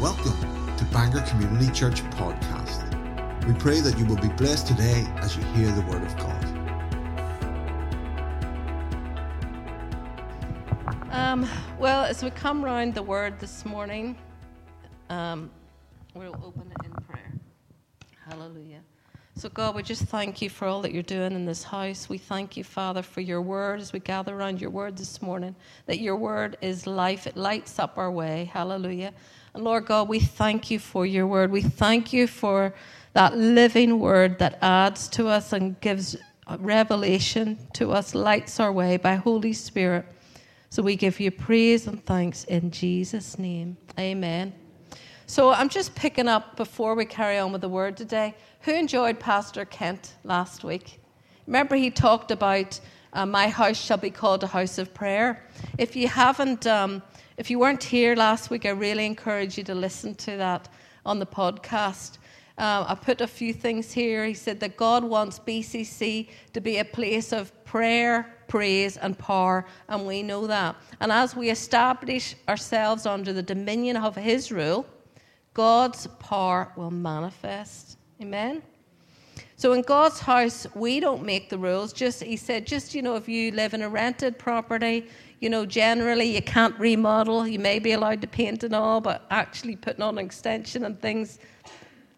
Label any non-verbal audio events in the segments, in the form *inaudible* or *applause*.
Welcome to Bangor Community Church Podcast. We pray that you will be blessed today as you hear the Word of God. Um, well, as we come round the Word this morning, um, we'll open it in prayer. Hallelujah. So, God, we just thank you for all that you're doing in this house. We thank you, Father, for your word as we gather around your word this morning, that your word is life. It lights up our way. Hallelujah. And Lord God, we thank you for your word. We thank you for that living word that adds to us and gives revelation to us, lights our way by Holy Spirit. So we give you praise and thanks in Jesus' name. Amen. So I'm just picking up before we carry on with the word today. Who enjoyed Pastor Kent last week? Remember, he talked about uh, my house shall be called a house of prayer. If you haven't, um, if you weren't here last week, I really encourage you to listen to that on the podcast. Uh, I put a few things here. He said that God wants BCC to be a place of prayer, praise, and power, and we know that. And as we establish ourselves under the dominion of His rule, God's power will manifest. Amen. So in God's house, we don't make the rules. Just he said, just you know, if you live in a rented property, you know, generally you can't remodel. You may be allowed to paint and all, but actually putting on an extension and things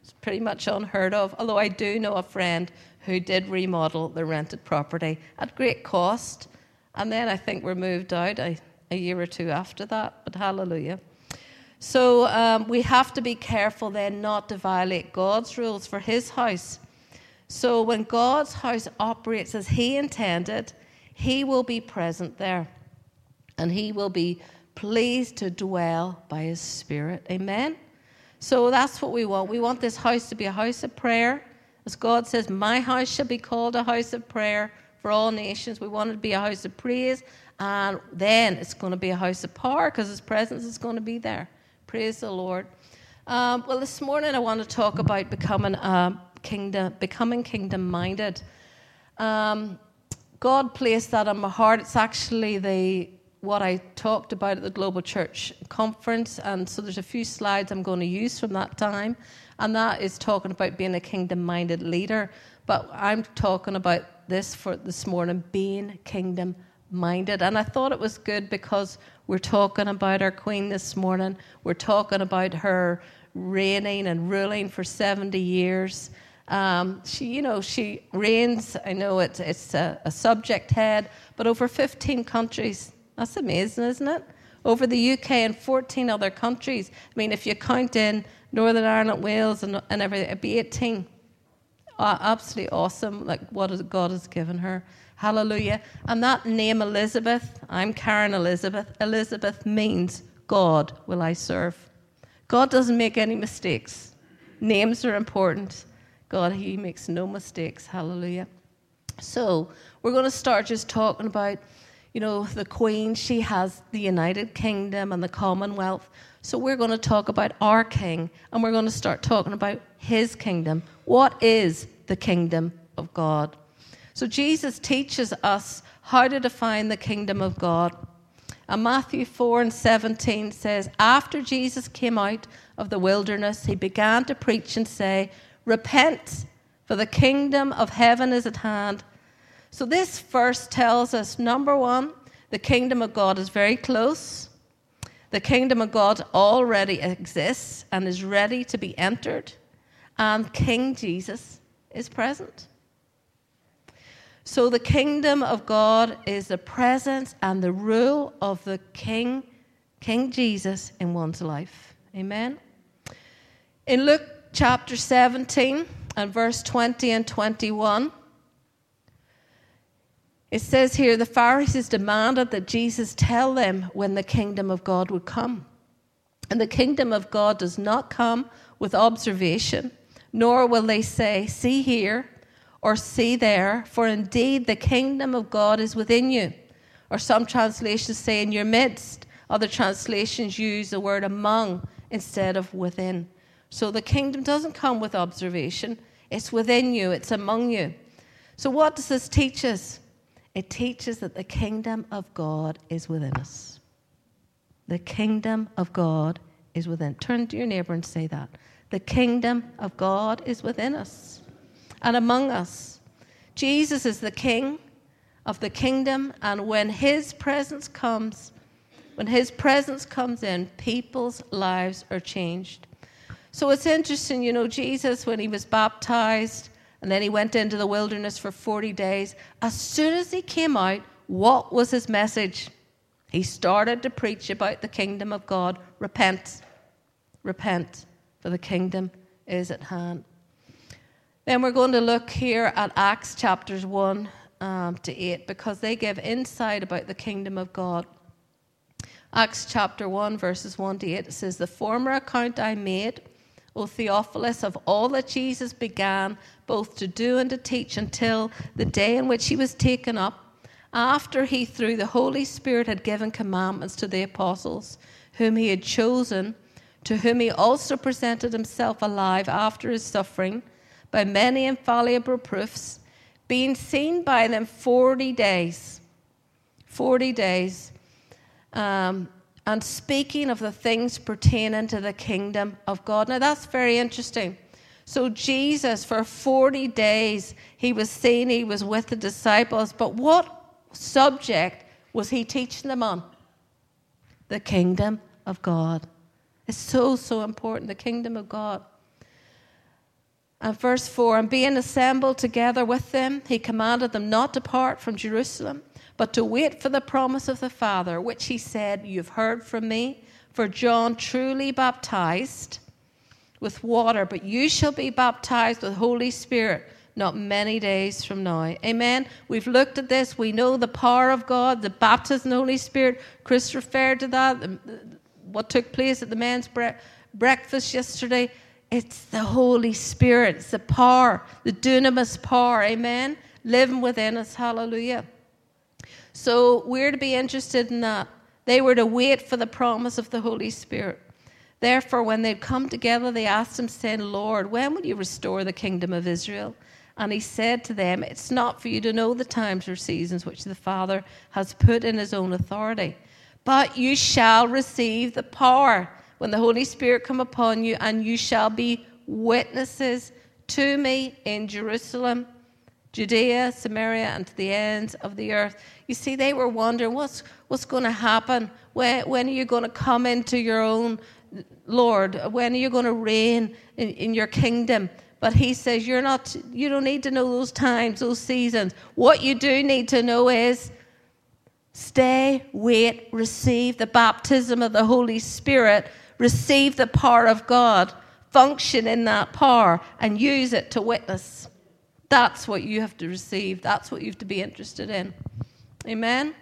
is pretty much unheard of. Although I do know a friend who did remodel the rented property at great cost, and then I think we're moved out a, a year or two after that. But hallelujah. So um, we have to be careful then not to violate God's rules for His house. So when God's house operates as He intended, He will be present there and He will be pleased to dwell by His Spirit. Amen? So that's what we want. We want this house to be a house of prayer. As God says, My house shall be called a house of prayer for all nations. We want it to be a house of praise, and then it's going to be a house of power because His presence is going to be there. Praise the Lord. Um, well, this morning I want to talk about becoming uh, kingdom, becoming kingdom-minded. Um, God placed that on my heart. It's actually the what I talked about at the Global Church Conference, and so there's a few slides I'm going to use from that time, and that is talking about being a kingdom-minded leader. But I'm talking about this for this morning, being kingdom minded. And I thought it was good because we're talking about our Queen this morning. We're talking about her reigning and ruling for 70 years. Um, she, you know, she reigns, I know it's, it's a, a subject head, but over 15 countries. That's amazing, isn't it? Over the UK and 14 other countries. I mean, if you count in Northern Ireland, Wales, and, and everything, it'd be 18. Uh, absolutely awesome, like what God has given her. Hallelujah. And that name Elizabeth, I'm Karen Elizabeth. Elizabeth means God will I serve. God doesn't make any mistakes. Names are important. God, He makes no mistakes. Hallelujah. So we're going to start just talking about, you know, the Queen. She has the United Kingdom and the Commonwealth. So we're going to talk about our King and we're going to start talking about His kingdom. What is the kingdom of God? So Jesus teaches us how to define the kingdom of God. And Matthew 4 and 17 says, After Jesus came out of the wilderness, he began to preach and say, Repent, for the kingdom of heaven is at hand. So this verse tells us number one, the kingdom of God is very close. The kingdom of God already exists and is ready to be entered. And King Jesus is present. So the kingdom of God is the presence and the rule of the King, King Jesus in one's life. Amen. In Luke chapter 17 and verse 20 and 21, it says here the Pharisees demanded that Jesus tell them when the kingdom of God would come. And the kingdom of God does not come with observation, nor will they say, See here or see there, for indeed the kingdom of God is within you. Or some translations say in your midst. Other translations use the word among instead of within. So the kingdom doesn't come with observation, it's within you, it's among you. So, what does this teach us? It teaches that the kingdom of God is within us. The kingdom of God is within. Turn to your neighbor and say that. The kingdom of God is within us and among us. Jesus is the king of the kingdom, and when his presence comes, when his presence comes in, people's lives are changed. So it's interesting, you know, Jesus, when he was baptized and then he went into the wilderness for 40 days, as soon as he came out, what was his message? He started to preach about the kingdom of God. Repent, repent, for the kingdom is at hand. Then we're going to look here at Acts chapters 1 um, to 8 because they give insight about the kingdom of God. Acts chapter 1, verses 1 to 8, it says, The former account I made, O Theophilus, of all that Jesus began both to do and to teach until the day in which he was taken up, after he, through the Holy Spirit, had given commandments to the apostles, whom he had chosen, to whom he also presented himself alive after his suffering by many infallible proofs, being seen by them 40 days. 40 days. Um, and speaking of the things pertaining to the kingdom of God. Now, that's very interesting. So, Jesus, for 40 days, he was seen, he was with the disciples, but what subject was he teaching them on? The kingdom of God. It's so, so important, the kingdom of God. And verse 4 And being assembled together with them, he commanded them not to depart from Jerusalem, but to wait for the promise of the Father, which he said, You've heard from me. For John truly baptized with water, but you shall be baptized with Holy Spirit not many days from now. Amen. We've looked at this. We know the power of God, the baptism of the Holy Spirit. Chris referred to that, what took place at the men's bre- breakfast yesterday. It's the Holy Spirit, it's the power, the dunamis power, amen, living within us, hallelujah. So we're to be interested in that. They were to wait for the promise of the Holy Spirit. Therefore, when they'd come together, they asked him, saying, Lord, when will you restore the kingdom of Israel? And he said to them, It's not for you to know the times or seasons which the Father has put in his own authority, but you shall receive the power when the Holy Spirit come upon you, and you shall be witnesses to me in Jerusalem, Judea, Samaria, and to the ends of the earth. You see, they were wondering what's, what's going to happen. When, when are you going to come into your own, Lord? When are you going to reign in, in your kingdom? But he says, You're not, you don't need to know those times, those seasons. What you do need to know is stay, wait, receive the baptism of the Holy Spirit receive the power of God, function in that power, and use it to witness. That's what you have to receive. That's what you have to be interested in. Amen?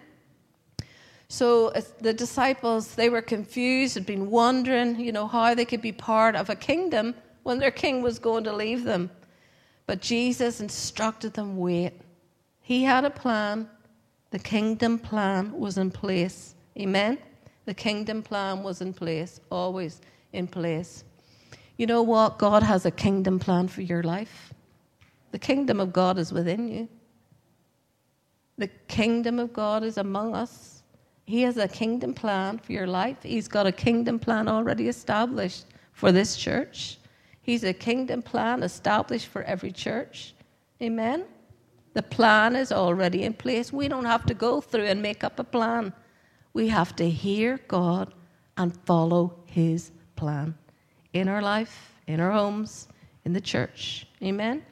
So the disciples, they were confused, had been wondering, you know, how they could be part of a kingdom when their king was going to leave them. But Jesus instructed them wait. He had a plan. The kingdom plan was in place. Amen? The kingdom plan was in place, always in place. You know what? God has a kingdom plan for your life. The kingdom of God is within you. The kingdom of God is among us. He has a kingdom plan for your life. He's got a kingdom plan already established for this church. He's a kingdom plan established for every church. Amen? The plan is already in place. We don't have to go through and make up a plan. We have to hear God and follow His plan in our life, in our homes, in the church. Amen?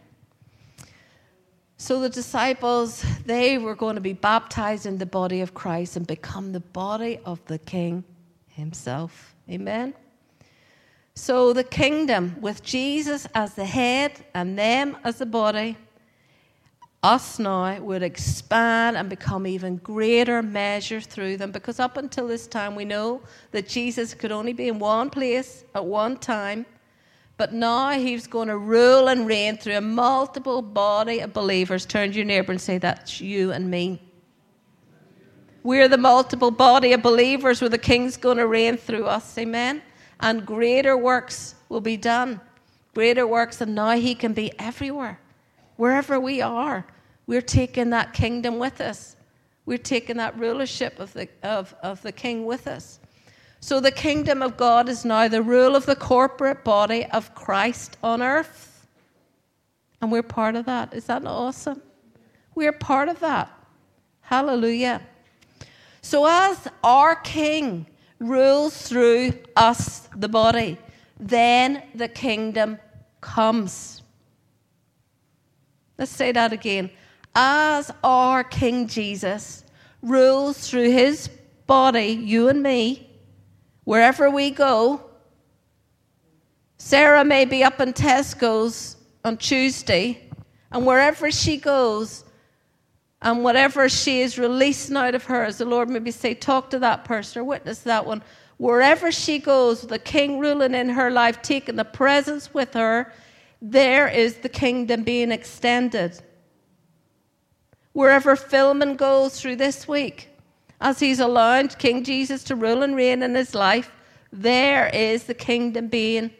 So the disciples, they were going to be baptized in the body of Christ and become the body of the King Himself. Amen? So the kingdom, with Jesus as the head and them as the body, us now would expand and become even greater measure through them because up until this time we know that Jesus could only be in one place at one time but now he's going to rule and reign through a multiple body of believers. Turn to your neighbor and say that's you and me. We're the multiple body of believers where the king's going to reign through us. Amen? And greater works will be done. Greater works and now. He can be everywhere. Wherever we are, we're taking that kingdom with us. We're taking that rulership of the, of, of the king with us. So the kingdom of God is now the rule of the corporate body of Christ on earth. And we're part of that. Is that awesome? We're part of that. Hallelujah. So as our king rules through us, the body, then the kingdom comes. Let's say that again. As our King Jesus rules through his body, you and me, wherever we go. Sarah may be up in Tesco's on Tuesday, and wherever she goes, and whatever she is releasing out of her, as the Lord maybe say, talk to that person or witness that one. Wherever she goes, the king ruling in her life, taking the presence with her, there is the kingdom being extended. Wherever Philemon goes through this week, as he's allowed King Jesus to rule and reign in his life, there is the kingdom being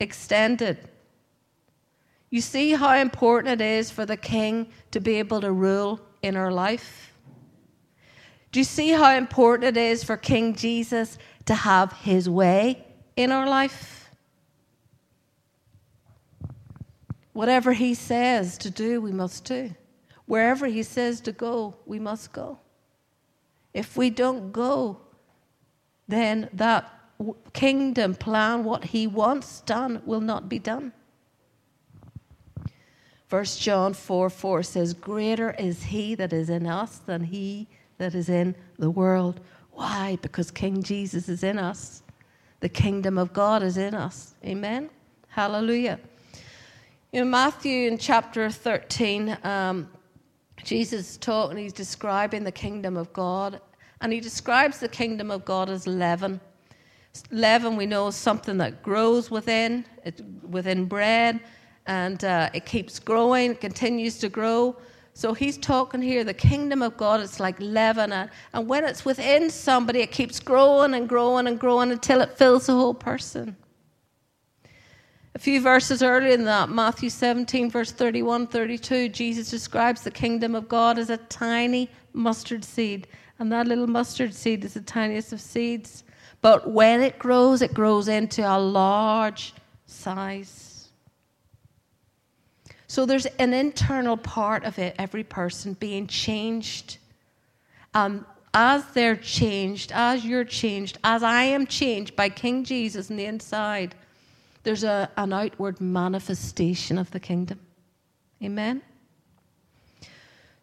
extended. You see how important it is for the king to be able to rule in our life? Do you see how important it is for King Jesus to have his way in our life? Whatever he says to do, we must do. Wherever he says to go, we must go. If we don't go, then that kingdom plan, what he wants done, will not be done. First John 4 4 says, Greater is he that is in us than he that is in the world. Why? Because King Jesus is in us. The kingdom of God is in us. Amen. Hallelujah. In Matthew in chapter 13, um, Jesus taught and he's describing the kingdom of God. And he describes the kingdom of God as leaven. Leaven, we know, is something that grows within, it, within bread, and uh, it keeps growing, it continues to grow. So he's talking here, the kingdom of God is like leaven, and, and when it's within somebody, it keeps growing and growing and growing until it fills the whole person. A few verses earlier in that, Matthew 17, verse 31 32, Jesus describes the kingdom of God as a tiny mustard seed. And that little mustard seed is the tiniest of seeds. But when it grows, it grows into a large size. So there's an internal part of it, every person being changed. Um, as they're changed, as you're changed, as I am changed by King Jesus in the inside, there's a, an outward manifestation of the kingdom. Amen?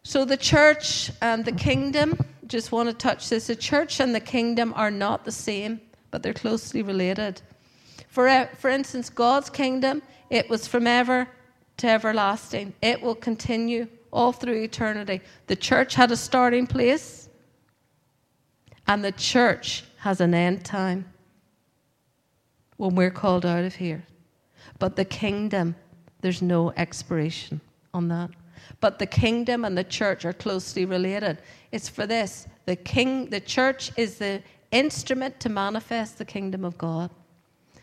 So the church and the kingdom, just want to touch this. The church and the kingdom are not the same, but they're closely related. For, for instance, God's kingdom, it was from ever to everlasting. It will continue all through eternity. The church had a starting place, and the church has an end time when we're called out of here. But the kingdom, there's no expiration on that. But the kingdom and the church are closely related. It's for this. The king the church is the instrument to manifest the kingdom of God.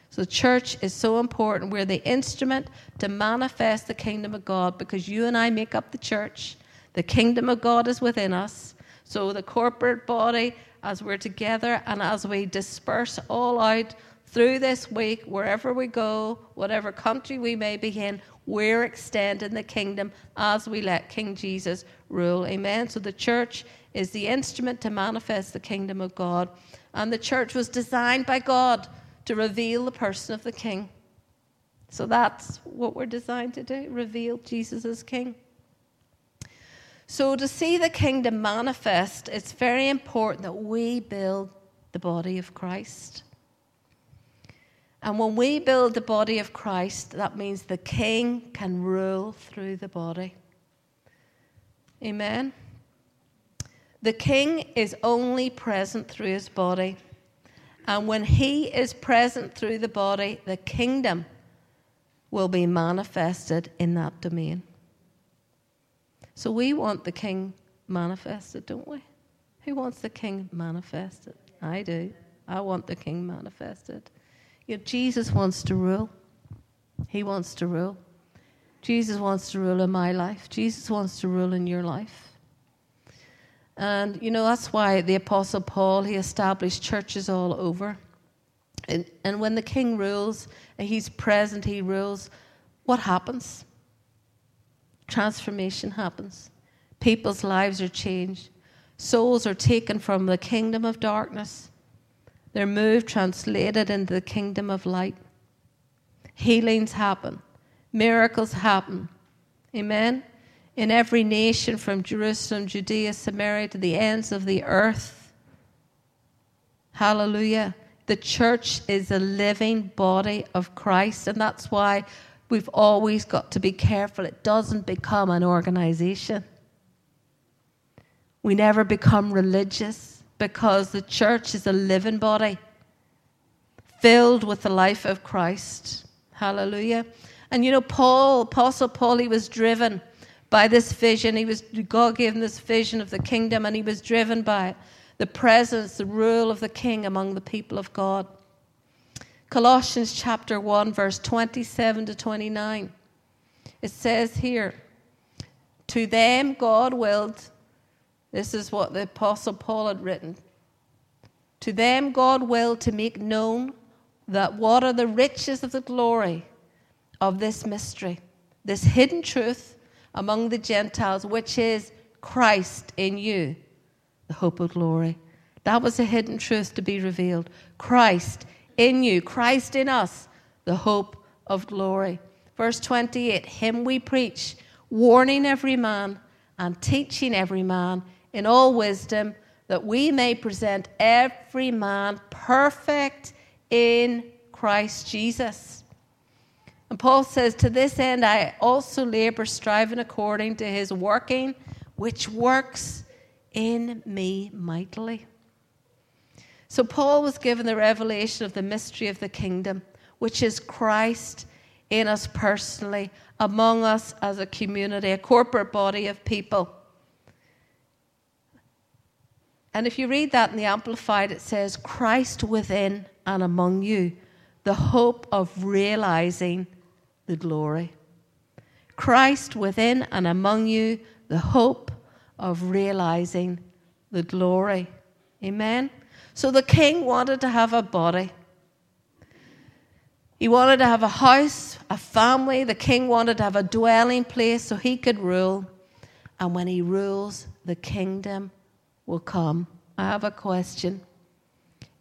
So the church is so important. We're the instrument to manifest the kingdom of God because you and I make up the church. The kingdom of God is within us. So the corporate body, as we're together and as we disperse all out through this week, wherever we go, whatever country we may be in, we're extending the kingdom as we let King Jesus rule. Amen. So the church is the instrument to manifest the kingdom of God. And the church was designed by God to reveal the person of the king. So that's what we're designed to do reveal Jesus as king. So, to see the kingdom manifest, it's very important that we build the body of Christ. And when we build the body of Christ, that means the king can rule through the body. Amen. The king is only present through his body. And when he is present through the body, the kingdom will be manifested in that domain. So we want the king manifested, don't we? Who wants the king manifested? I do. I want the king manifested. You know, Jesus wants to rule. He wants to rule. Jesus wants to rule in my life. Jesus wants to rule in your life. And, you know, that's why the Apostle Paul, he established churches all over. And, and when the king rules, and he's present, he rules, what happens? Transformation happens. People's lives are changed. Souls are taken from the kingdom of darkness. They're moved, translated into the kingdom of light. Healings happen. Miracles happen. Amen? In every nation from Jerusalem, Judea, Samaria to the ends of the earth. Hallelujah. The church is a living body of Christ, and that's why we've always got to be careful it doesn't become an organization. We never become religious because the church is a living body filled with the life of Christ. Hallelujah. And you know, Paul, Apostle Paul, he was driven by this vision. He was God gave him this vision of the kingdom, and he was driven by the presence, the rule of the king among the people of God. Colossians chapter 1, verse 27 to 29. It says here, To them God willed, this is what the Apostle Paul had written. To them God willed to make known that what are the riches of the glory of this mystery, this hidden truth among the Gentiles, which is Christ in you, the hope of glory. That was a hidden truth to be revealed. Christ in you, Christ in us, the hope of glory. Verse 28 Him we preach, warning every man and teaching every man in all wisdom, that we may present every man perfect in Christ Jesus. And Paul says, To this end I also labor, striving according to his working, which works in me mightily. So Paul was given the revelation of the mystery of the kingdom, which is Christ in us personally, among us as a community, a corporate body of people. And if you read that in the Amplified, it says, Christ within and among you, the hope of realizing the glory. Christ within and among you, the hope of realizing the glory. Amen? So the king wanted to have a body. He wanted to have a house, a family. The king wanted to have a dwelling place so he could rule. And when he rules, the kingdom will come. I have a question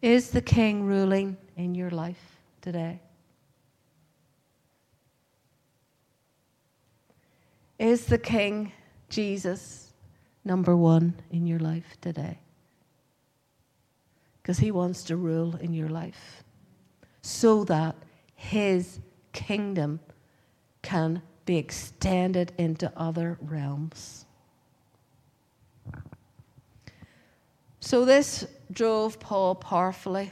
Is the king ruling in your life today? Is the King Jesus number one in your life today? Because he wants to rule in your life so that his kingdom can be extended into other realms. So this drove Paul powerfully.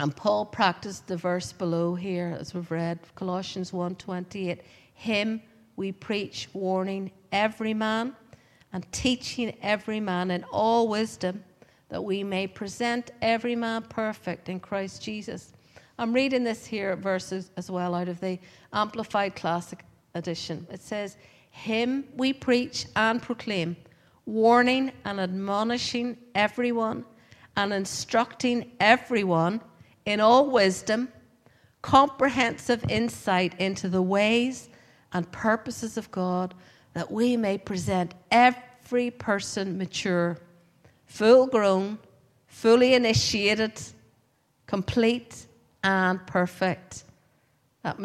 And Paul practiced the verse below here, as we've read, Colossians 1.28. Him we preach, warning every man and teaching every man in all wisdom, that we may present every man perfect in Christ Jesus. I'm reading this here verses as well out of the Amplified Classic Edition. It says, Him we preach and proclaim, warning and admonishing everyone and instructing everyone in all wisdom, comprehensive insight into the ways and purposes of God, that we may present every person mature, full grown, fully initiated, complete, and perfect. That,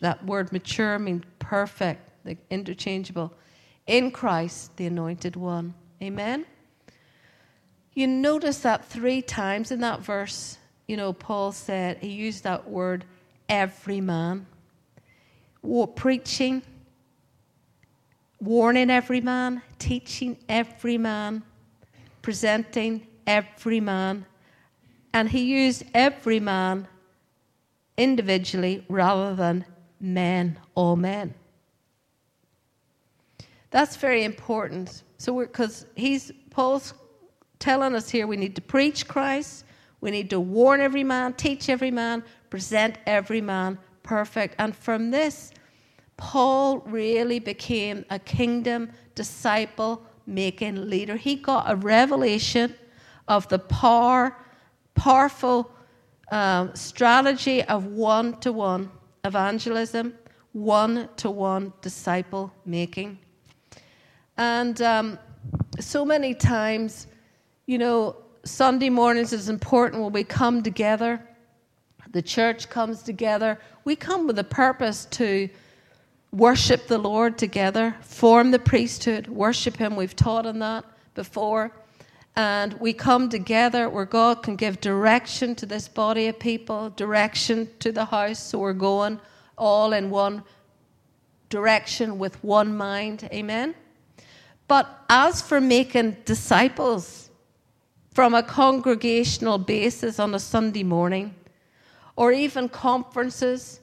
that word mature means perfect, the interchangeable. In Christ, the anointed one. Amen? You notice that three times in that verse, you know, Paul said, he used that word every man What preaching, warning every man, teaching every man, presenting every man. And he used every man individually rather than men, all men. That's very important. So, because he's Paul's telling us here, we need to preach Christ, we need to warn every man, teach every man, present every man perfect. And from this, Paul really became a kingdom disciple making leader. He got a revelation of the power, powerful um, strategy of one to one evangelism, one to one disciple making. And um, so many times, you know, Sunday mornings is important when we come together. The church comes together. We come with a purpose to worship the Lord together, form the priesthood, worship Him. We've taught on that before. And we come together where God can give direction to this body of people, direction to the house. So we're going all in one direction with one mind. Amen. But as for making disciples from a congregational basis on a Sunday morning, or even conferences,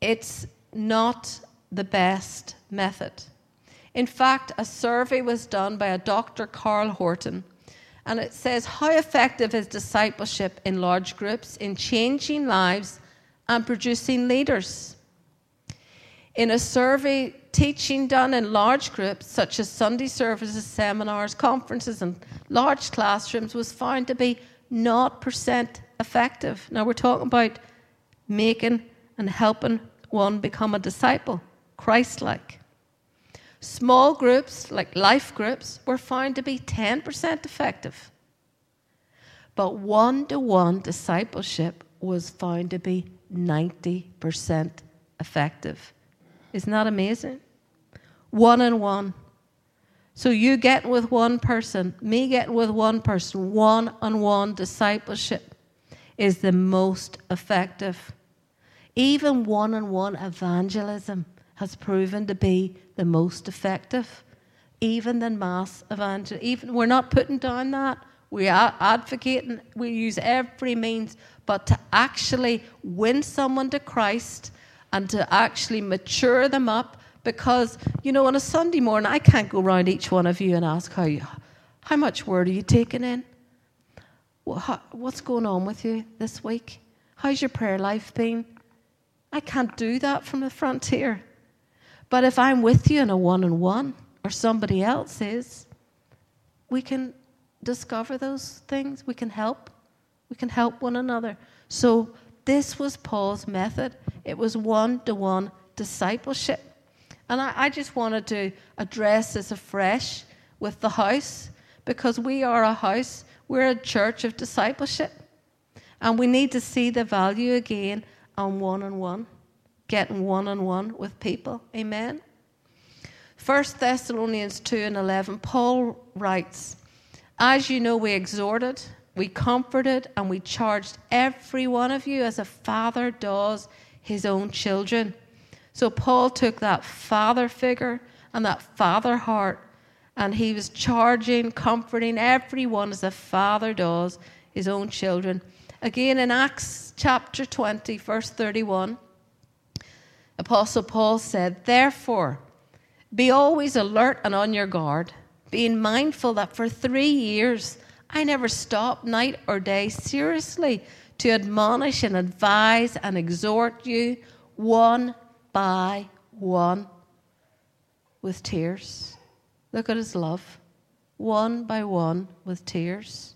it's not the best method. In fact, a survey was done by a Dr. Carl Horton, and it says how effective is discipleship in large groups in changing lives and producing leaders. In a survey, teaching done in large groups, such as Sunday services, seminars, conferences, and large classrooms, was found to be 0% effective. Now, we're talking about making and helping one become a disciple, Christ like. Small groups, like life groups, were found to be 10% effective. But one to one discipleship was found to be 90% effective. Isn't that amazing? One on one. So you getting with one person, me getting with one person, one on one discipleship is the most effective. Even one on one evangelism has proven to be the most effective, even than mass evangelism. Even we're not putting down that. We are advocating, we use every means, but to actually win someone to Christ and to actually mature them up, because, you know, on a Sunday morning, I can't go around each one of you and ask how, you, how much word are you taking in? What's going on with you this week? How's your prayer life been? I can't do that from the frontier. But if I'm with you in a one on one, or somebody else is, we can discover those things. We can help. We can help one another. So, this was Paul's method. It was one to one discipleship. And I, I, just wanted to address this afresh with the house because we are a house, we're a church of discipleship. And we need to see the value again on one on one, getting one on one with people. Amen. 1 Thessalonians 2 and 11, Paul writes, As you know, we exhorted, we comforted, and we charged every one of you as a father does his own children. So Paul took that father figure and that father heart, and he was charging, comforting everyone as a father does his own children. Again, in Acts chapter 20, verse 31, Apostle Paul said, Therefore, be always alert and on your guard, being mindful that for three years I never stopped night or day seriously to admonish and advise and exhort you one by one with tears. Look at his love. One by one with tears.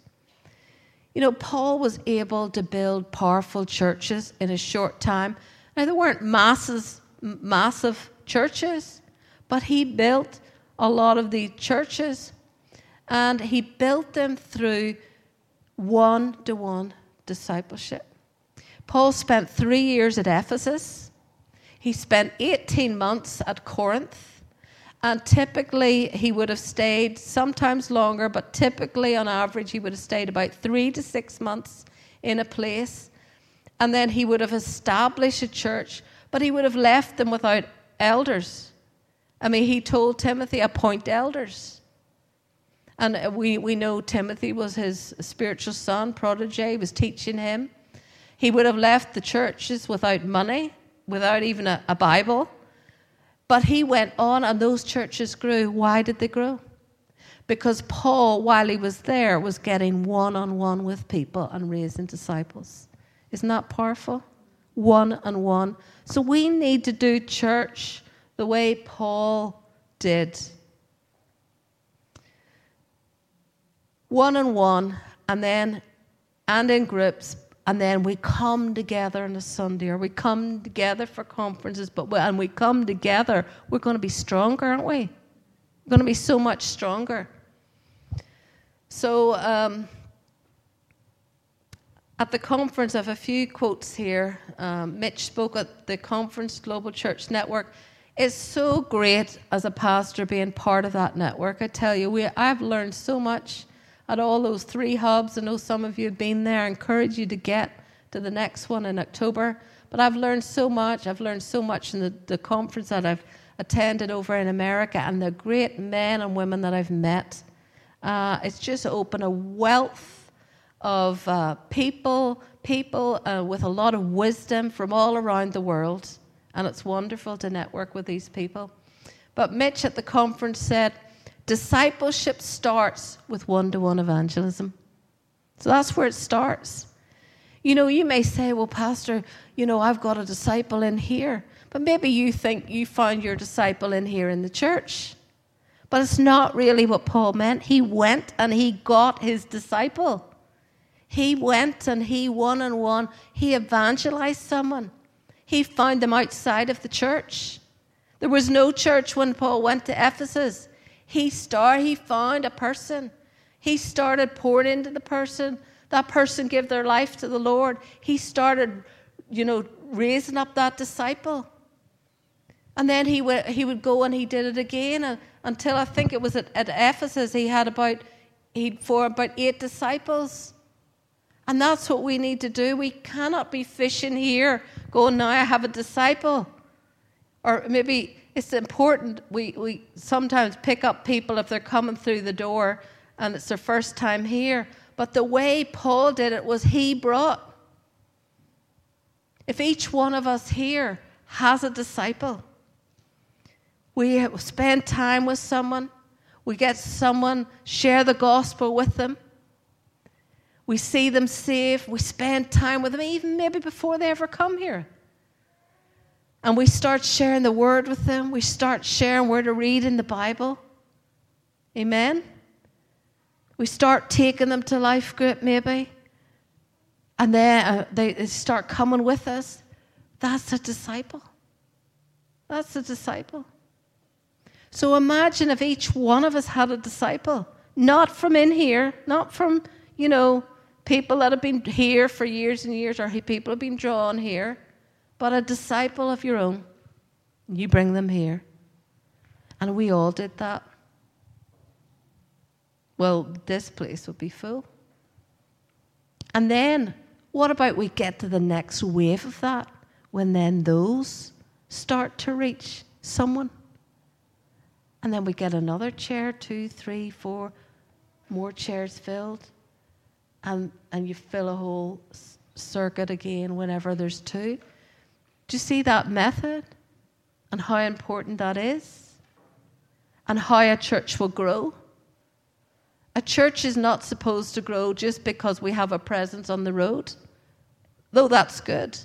You know, Paul was able to build powerful churches in a short time. Now, there weren't masses, massive churches, but he built a lot of the churches, and he built them through one to one discipleship. Paul spent three years at Ephesus. He spent 18 months at Corinth. And typically, he would have stayed sometimes longer, but typically, on average, he would have stayed about three to six months in a place. And then he would have established a church, but he would have left them without elders. I mean, he told Timothy, appoint elders. And uh, we, we know Timothy was his spiritual son, protege, was teaching him. He would have left the churches without money, without even a, a Bible. But he went on, and those churches grew. Why did they grow? Because Paul, while he was there, was getting one on one with people and raising disciples. Isn't that powerful? One on one. So we need to do church the way Paul did. One on one, and then and in groups, and then we come together on a Sunday, or we come together for conferences, but we, and we come together, we're going to be stronger, aren't we? We're going to be so much stronger. So, um, at the conference, I have a few quotes here. Um, Mitch spoke at the conference, Global Church Network. It's so great as a pastor being part of that network. I tell you, we, I've learned so much at all those three hubs. I know some of you have been there. I encourage you to get to the next one in October. But I've learned so much. I've learned so much in the, the conference that I've attended over in America and the great men and women that I've met. Uh, it's just opened a wealth of uh, people, people uh, with a lot of wisdom from all around the world and it's wonderful to network with these people. But Mitch at the conference said, discipleship starts with one to one evangelism. So that's where it starts. You know, you may say, well, Pastor, you know, I've got a disciple in here. But maybe you think you found your disciple in here in the church. But it's not really what Paul meant. He went and he got his disciple. He went and he one and one, he evangelized someone. He found them outside of the church. There was no church when Paul went to Ephesus. He started, he found a person. He started pouring into the person. That person gave their life to the Lord. He started, you know, raising up that disciple. And then he, went, he would go and he did it again uh, until I think it was at, at Ephesus he had about he'd for about eight disciples. And that's what we need to do. We cannot be fishing here, going, now I have a disciple. Or maybe it's important we, we sometimes pick up people if they're coming through the door and it's their first time here. But the way Paul did it was he brought. If each one of us here has a disciple, we spend time with someone, we get someone, share the gospel with them we see them saved. We spend time with them, even maybe before they ever come here. And we start sharing the word with them. We start sharing where to read in the Bible. Amen? We start taking them to life group, maybe. And then uh, they start coming with us. That's a disciple. That's a disciple. So imagine if each one of us had a disciple, not from in here, not from, you know, people that have been here for years and years, or people have been drawn here, but a disciple of your own. You bring them here. And we all did that. Well, this place would be full. And then, what about we get to the next wave of that when then those start to reach someone? And then we get another chair, two, three, four, more chairs filled and, and you fill a whole circuit again whenever there's two. Do you see that method and how important that is? And how a church will grow? A church is not supposed to grow just because we have a presence on the road, though that's good.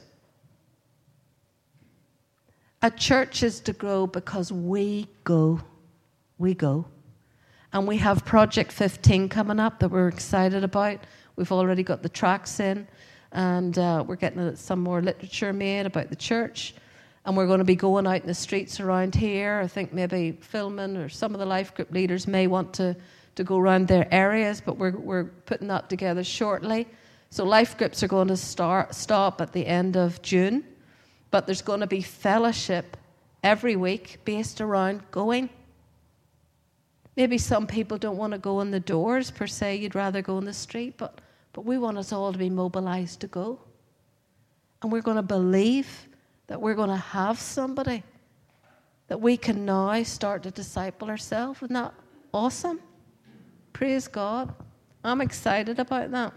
A church is to grow because we go. We go. And we have Project 15 coming up that we're excited about. We've already got the tracts in, and uh, we're getting some more literature made about the church. And we're going to be going out in the streets around here. I think maybe filming or some of the life group leaders may want to, to go around their areas, but we're, we're putting that together shortly. So life groups are going to start stop at the end of June, but there's going to be fellowship every week based around going. Maybe some people don't want to go in the doors per se, you'd rather go in the street, but, but we want us all to be mobilized to go. And we're going to believe that we're going to have somebody that we can now start to disciple ourselves. Isn't that awesome? Praise God. I'm excited about that.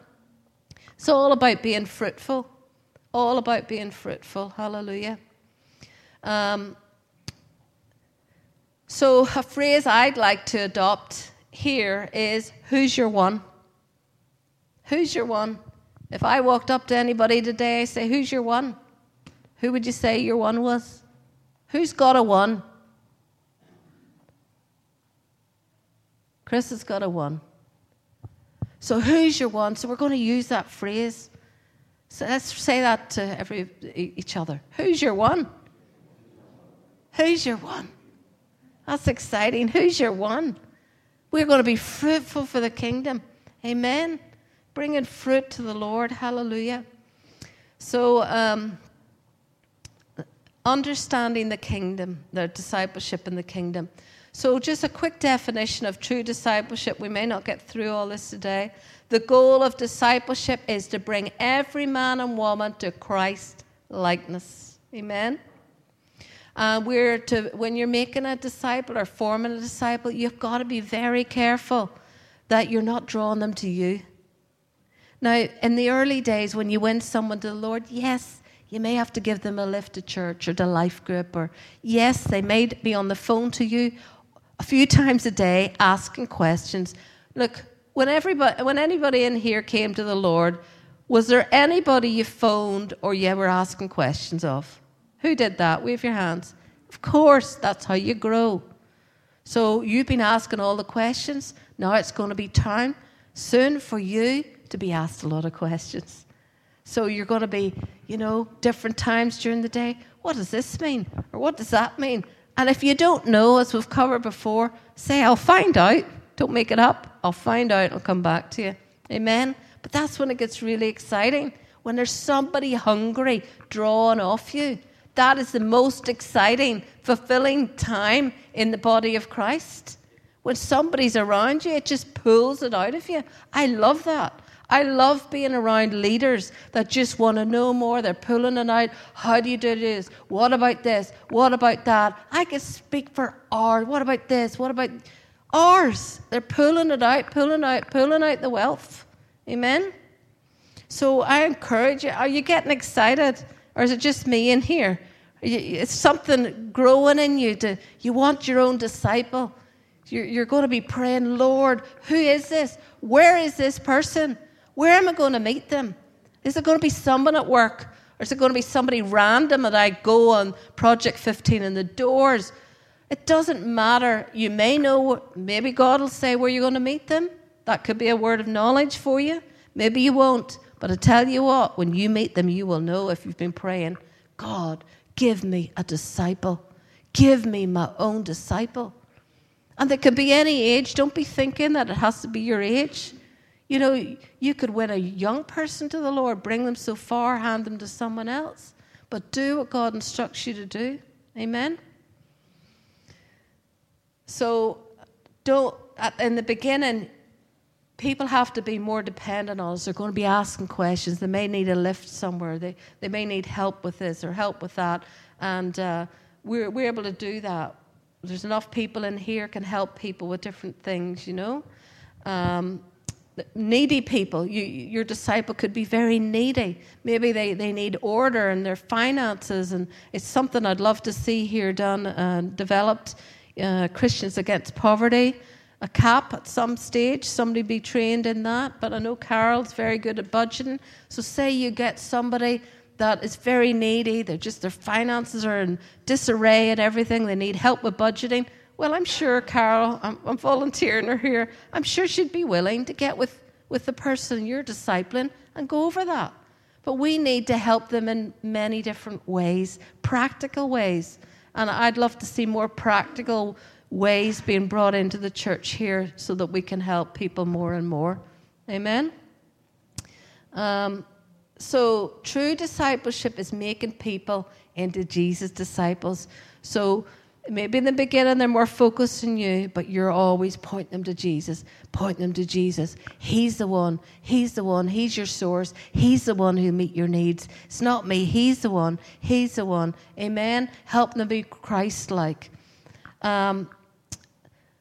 It's all about being fruitful. All about being fruitful. Hallelujah. Um, so, a phrase I'd like to adopt here is Who's your one? Who's your one? If I walked up to anybody today, I say, Who's your one? Who would you say your one was? Who's got a one? Chris has got a one. So, who's your one? So, we're going to use that phrase. So, let's say that to every, each other. Who's your one? Who's your one? That's exciting. Who's your one? We're going to be fruitful for the kingdom. Amen. Bringing fruit to the Lord. Hallelujah. So, um, understanding the kingdom, the discipleship in the kingdom. So, just a quick definition of true discipleship. We may not get through all this today. The goal of discipleship is to bring every man and woman to Christ likeness. Amen. Uh, we're to, when you're making a disciple or forming a disciple, you've got to be very careful that you're not drawing them to you. Now, in the early days, when you win someone to the Lord, yes, you may have to give them a lift to church or to life group, or yes, they may be on the phone to you, a few times a day asking questions. Look, when, everybody, when anybody in here came to the Lord, was there anybody you phoned or you were asking questions of? Who did that? Wave your hands. Of course, that's how you grow. So you've been asking all the questions. Now it's going to be time soon for you to be asked a lot of questions. So you're going to be, you know, different times during the day. What does this mean? Or what does that mean? And if you don't know, as we've covered before, say, I'll find out. Don't make it up. I'll find out. I'll come back to you. Amen. But that's when it gets really exciting. When there's somebody hungry drawing off you. That is the most exciting, fulfilling time in the body of Christ. When somebody's around you, it just pulls it out of you. I love that. I love being around leaders that just want to know more. They're pulling it out. How do you do this? What about this? What about that? I can speak for hours. What about this? What about ours? They're pulling it out, pulling out, pulling out the wealth. Amen? So I encourage you. Are you getting excited? Or is it just me in here? It's something growing in you. To, you want your own disciple. You're, going to be praying, Lord, who is this? Where is this person? Where am I going to meet them? Is it going to be someone at work? Or is it going to be somebody random that I go on Project 15 in the doors? It doesn't matter. You may know, maybe God will say where you're going to meet them. That could be a word of knowledge for you. Maybe you won't. But I tell you what, when you meet them, you will know if you've been praying, God, give me a disciple. Give me my own disciple. And they could be any age. Don't be thinking that it has to be your age. You know, you could win a young person to the Lord, bring them so far, hand them to someone else. But do what God instructs you to do. Amen? So, don't, in the beginning, people have to be more dependent on us. They're going to be asking questions. They may need a lift somewhere. They, they may need help with this or help with that. And uh, we're, we're able to do that. There's enough people in here can help people with different things, you know. Um, needy people. You, your disciple could be very needy. Maybe they, they need order in their finances, and it's something I'd love to see here done and developed. Uh, Christians Against Poverty, a cap at some stage, somebody be trained in that. But I know Carol's very good at budgeting. So, say you get somebody that is very needy, they're just their finances are in disarray and everything, they need help with budgeting. Well, I'm sure Carol, I'm, I'm volunteering her here, I'm sure she'd be willing to get with, with the person you're discipling and go over that. But we need to help them in many different ways, practical ways. And I'd love to see more practical ways being brought into the church here so that we can help people more and more. Amen? Um, so, true discipleship is making people into Jesus' disciples. So, Maybe in the beginning they're more focused on you, but you're always pointing them to Jesus. pointing them to Jesus. He's the one. He's the one. He's your source. He's the one who meet your needs. It's not me. He's the one. He's the one. Amen. Help them be Christ-like. Um,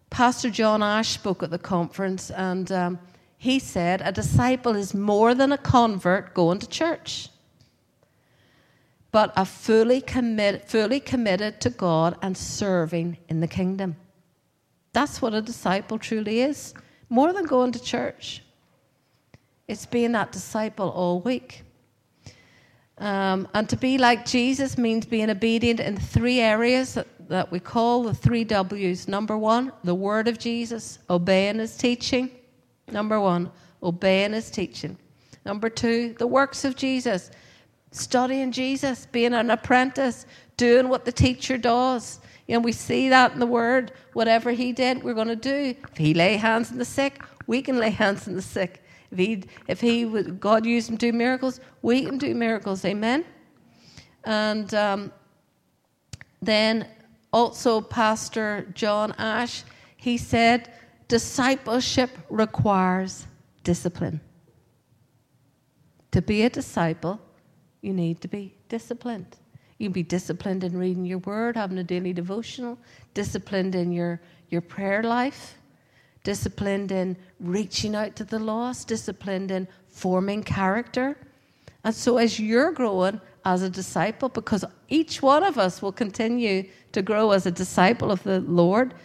Pastor John Ash spoke at the conference, and um, he said, "A disciple is more than a convert going to church." but a fully, commit, fully committed to God and serving in the kingdom. That's what a disciple truly is. More than going to church, it's being that disciple all week. Um, and to be like Jesus means being obedient in three areas that, that we call the three W's. Number one, the word of Jesus, obeying his teaching. Number one, obeying his teaching. Number two, the works of Jesus, studying Jesus, being an apprentice, doing what the teacher does. You know, we see that in the word. Whatever he did, we're going to do. If he lay hands on the sick, we can lay hands on the sick. If he, if he God used him to do miracles, we can do miracles. Amen. And um, then also, Pastor John Ash, he said, discipleship requires discipline. To be a disciple, you need to be disciplined. You can be disciplined in reading your word, having a daily devotional, disciplined in your, your prayer life, disciplined in reaching out to the lost, disciplined in forming character. And so, as you're growing as a disciple, because each one of us will continue to grow as a disciple of the Lord,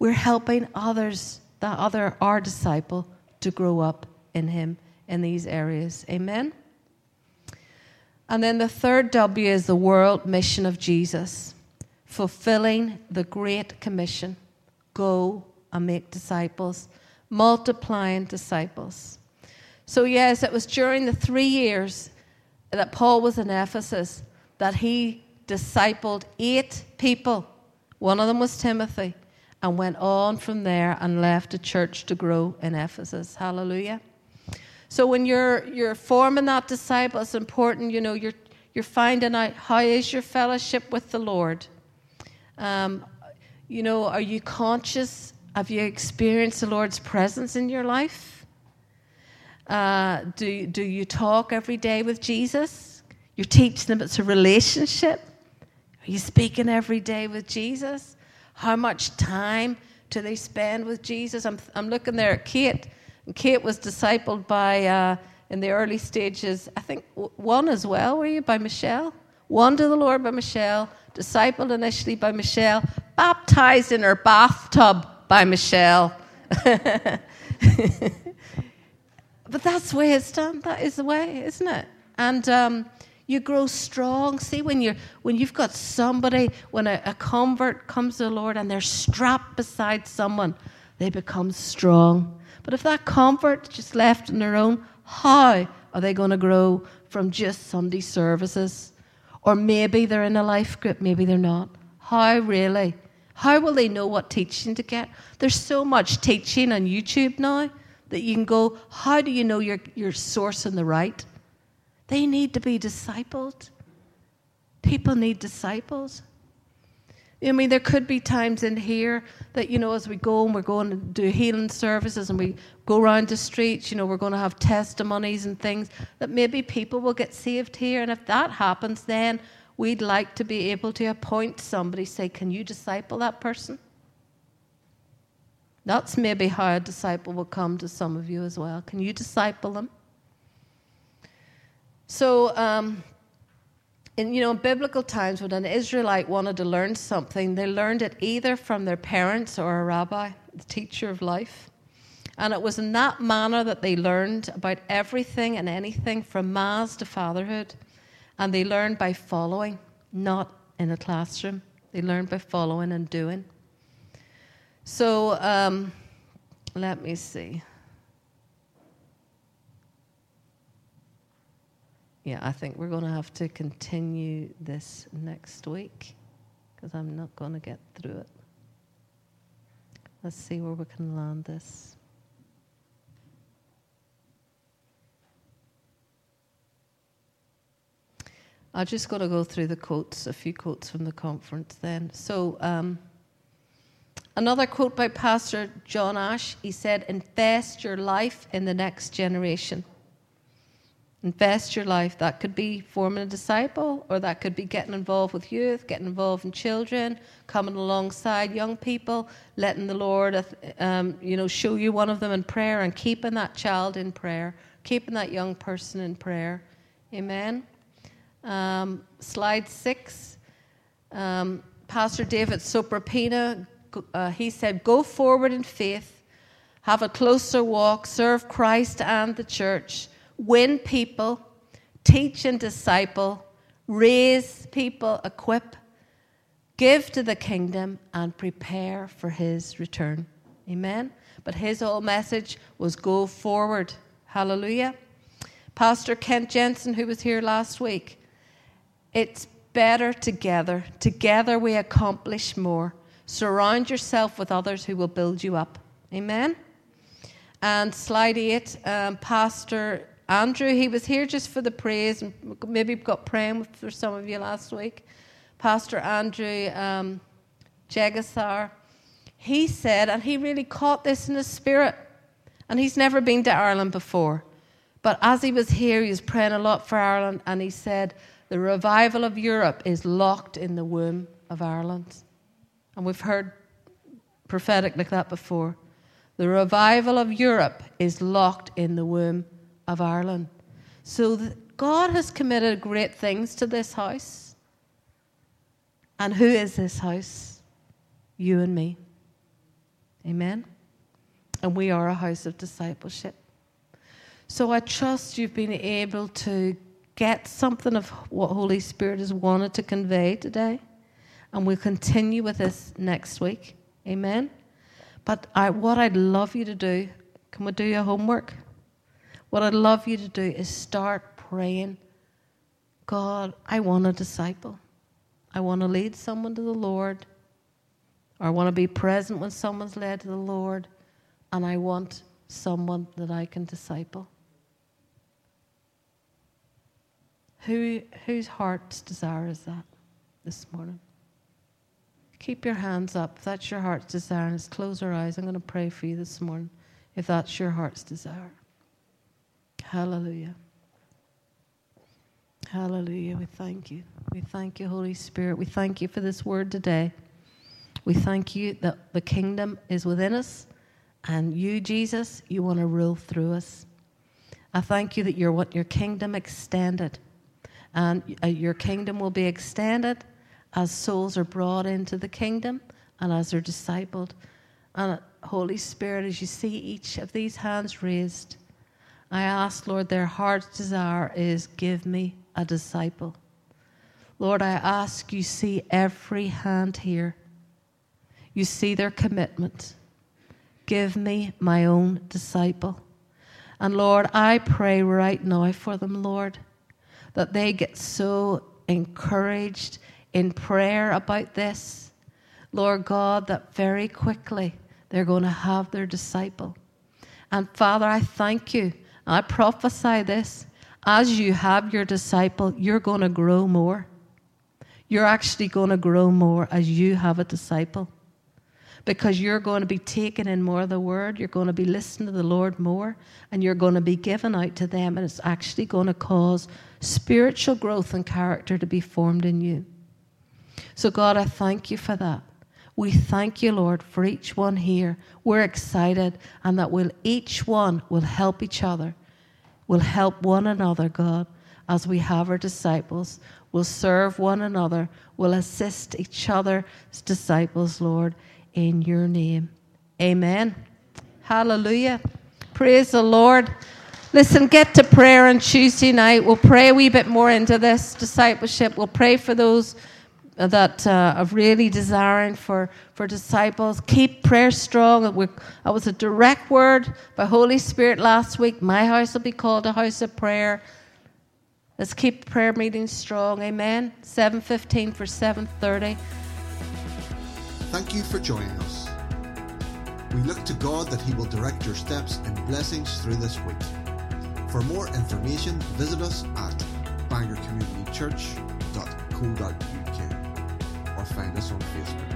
we're helping others, the other, our disciple, to grow up in Him in these areas. Amen? And then the third W is the world mission of Jesus, fulfilling the Great Commission go and make disciples, multiplying disciples. So, yes, it was during the three years that Paul was in Ephesus that he discipled eight people. One of them was Timothy, and went on from there and left a church to grow in Ephesus. Hallelujah. So when you're you're forming that disciple, it's important. You know, you're you're finding out how is your fellowship with the Lord. Um, you know, are you conscious? Have you experienced the Lord's presence in your life? Uh, do do you talk every day with Jesus? You're teaching them it's a relationship. Are you speaking every day with Jesus? How much time do they spend with Jesus? I'm I'm looking there at Kate And Kate was discipled by, uh, in the early stages, I think won as well, were you, by Michelle? Won to the Lord by Michelle, discipled initially by Michelle, baptized in her bathtub by Michelle. *laughs* but that's the way it's done. That is the way, isn't it? And um, you grow strong. See, when you're when you've got somebody, when a, a convert comes to the Lord and they're strapped beside someone, they become strong. But if that comfort just left on their own, how are they going to grow from just Sunday services? Or maybe they're in a life group, maybe they're not. How really? How will they know what teaching to get? There's so much teaching on YouTube now that you can go, how do you know you're, you're sourcing the right? They need to be discipled. People need disciples. I mean, there could be times in here that, you know, as we go and we're going to do healing services and we go around the streets, you know, we're going to have testimonies and things, that maybe people will get saved here. And if that happens, then we'd like to be able to appoint somebody, say, can you disciple that person? That's maybe how a disciple will come to some of you as well. Can you disciple them? So, um, in you know biblical times when an israelite wanted to learn something they learned it either from their parents or a rabbi the teacher of life. And it was in that manner that they learned about everything and anything from mas to fatherhood. And they learned by following not in a classroom. They learned by following and doing. So um, let me see yeah, I think we're going to have to continue this next week because I'm not going to get through it. Let's see where we can land this. I'm just going to go through the quotes, a few quotes from the conference then. So, um, another quote by Pastor John Ash he said, Invest your life in the next generation. Invest your life. That could be forming a disciple, or that could be getting involved with youth, getting involved in children, coming alongside young people, letting the Lord, um, you know, show you one of them in prayer, and keeping that child in prayer, keeping that young person in prayer. Amen. Um, slide six. Um, Pastor David Sopropina, uh, he said, "Go forward in faith, have a closer walk, serve Christ and the church." Win people, teach and disciple, raise people, equip, give to the kingdom, and prepare for his return. Amen. But his whole message was go forward. Hallelujah. Pastor Kent Jensen, who was here last week, it's better together. Together we accomplish more. Surround yourself with others who will build you up. Amen. And slide eight, um, Pastor Andrew, he was here just for the praise, and maybe got praying for some of you last week. Pastor Andrew um, Jegasar, he said, and he really caught this in his spirit, and he's never been to Ireland before. But as he was here, he was praying a lot for Ireland, and he said, The revival of Europe is locked in the womb of Ireland. And we've heard prophetic like that before. The revival of Europe is locked in the womb of Ireland. So God has committed great things to this house. And who is this house? You and me. Amen. And we are a house of discipleship. So I trust you've been able to get something of what Holy Spirit has wanted to convey today. And we'll continue with this next week. Amen. But I, what I'd love you to do, can we do your homework? What I'd love you to do is start praying God, I want a disciple. I want to lead someone to the Lord. Or I want to be present when someone's led to the Lord. And I want someone that I can disciple. Who, whose heart's desire is that this morning? Keep your hands up. If that's your heart's desire, let's close our eyes. I'm going to pray for you this morning if that's your heart's desire. Hallelujah. Hallelujah. We thank you. We thank you, Holy Spirit. We thank you for this word today. We thank you that the kingdom is within us, and you, Jesus, you want to rule through us. I thank you that you want your kingdom extended, and uh, your kingdom will be extended as souls are brought into the kingdom and as they're discipled. And Holy Spirit, as you see each of these hands raised, I ask, Lord, their heart's desire is give me a disciple. Lord, I ask you see every hand here. You see their commitment. Give me my own disciple. And Lord, I pray right now for them, Lord, that they get so encouraged in prayer about this. Lord God, that very quickly they're going to have their disciple. And Father, I thank you I prophesy this as you have your disciple, you're going to grow more. You're actually going to grow more as you have a disciple because you're going to be taking in more of the word. You're going to be listening to the Lord more and you're going to be given out to them, and it's actually going to cause spiritual growth and character to be formed in you. So, God, I thank you for that. We thank you, Lord, for each one here. We're excited, and that we'll, each one will help each other, will help one another, God, as we have our disciples. We'll serve one another, we'll assist each other's disciples, Lord, in your name. Amen. Hallelujah. Praise the Lord. Listen, get to prayer on Tuesday night. We'll pray a wee bit more into this discipleship. We'll pray for those that uh, of really desiring for, for disciples. Keep prayer strong. That was a direct word by Holy Spirit last week. My house will be called a house of prayer. Let's keep prayer meetings strong. Amen. 7.15 for 7.30. Thank you for joining us. We look to God that He will direct your steps and blessings through this week. For more information, visit us at bangorcommunitychurch.co.uk find us on Facebook.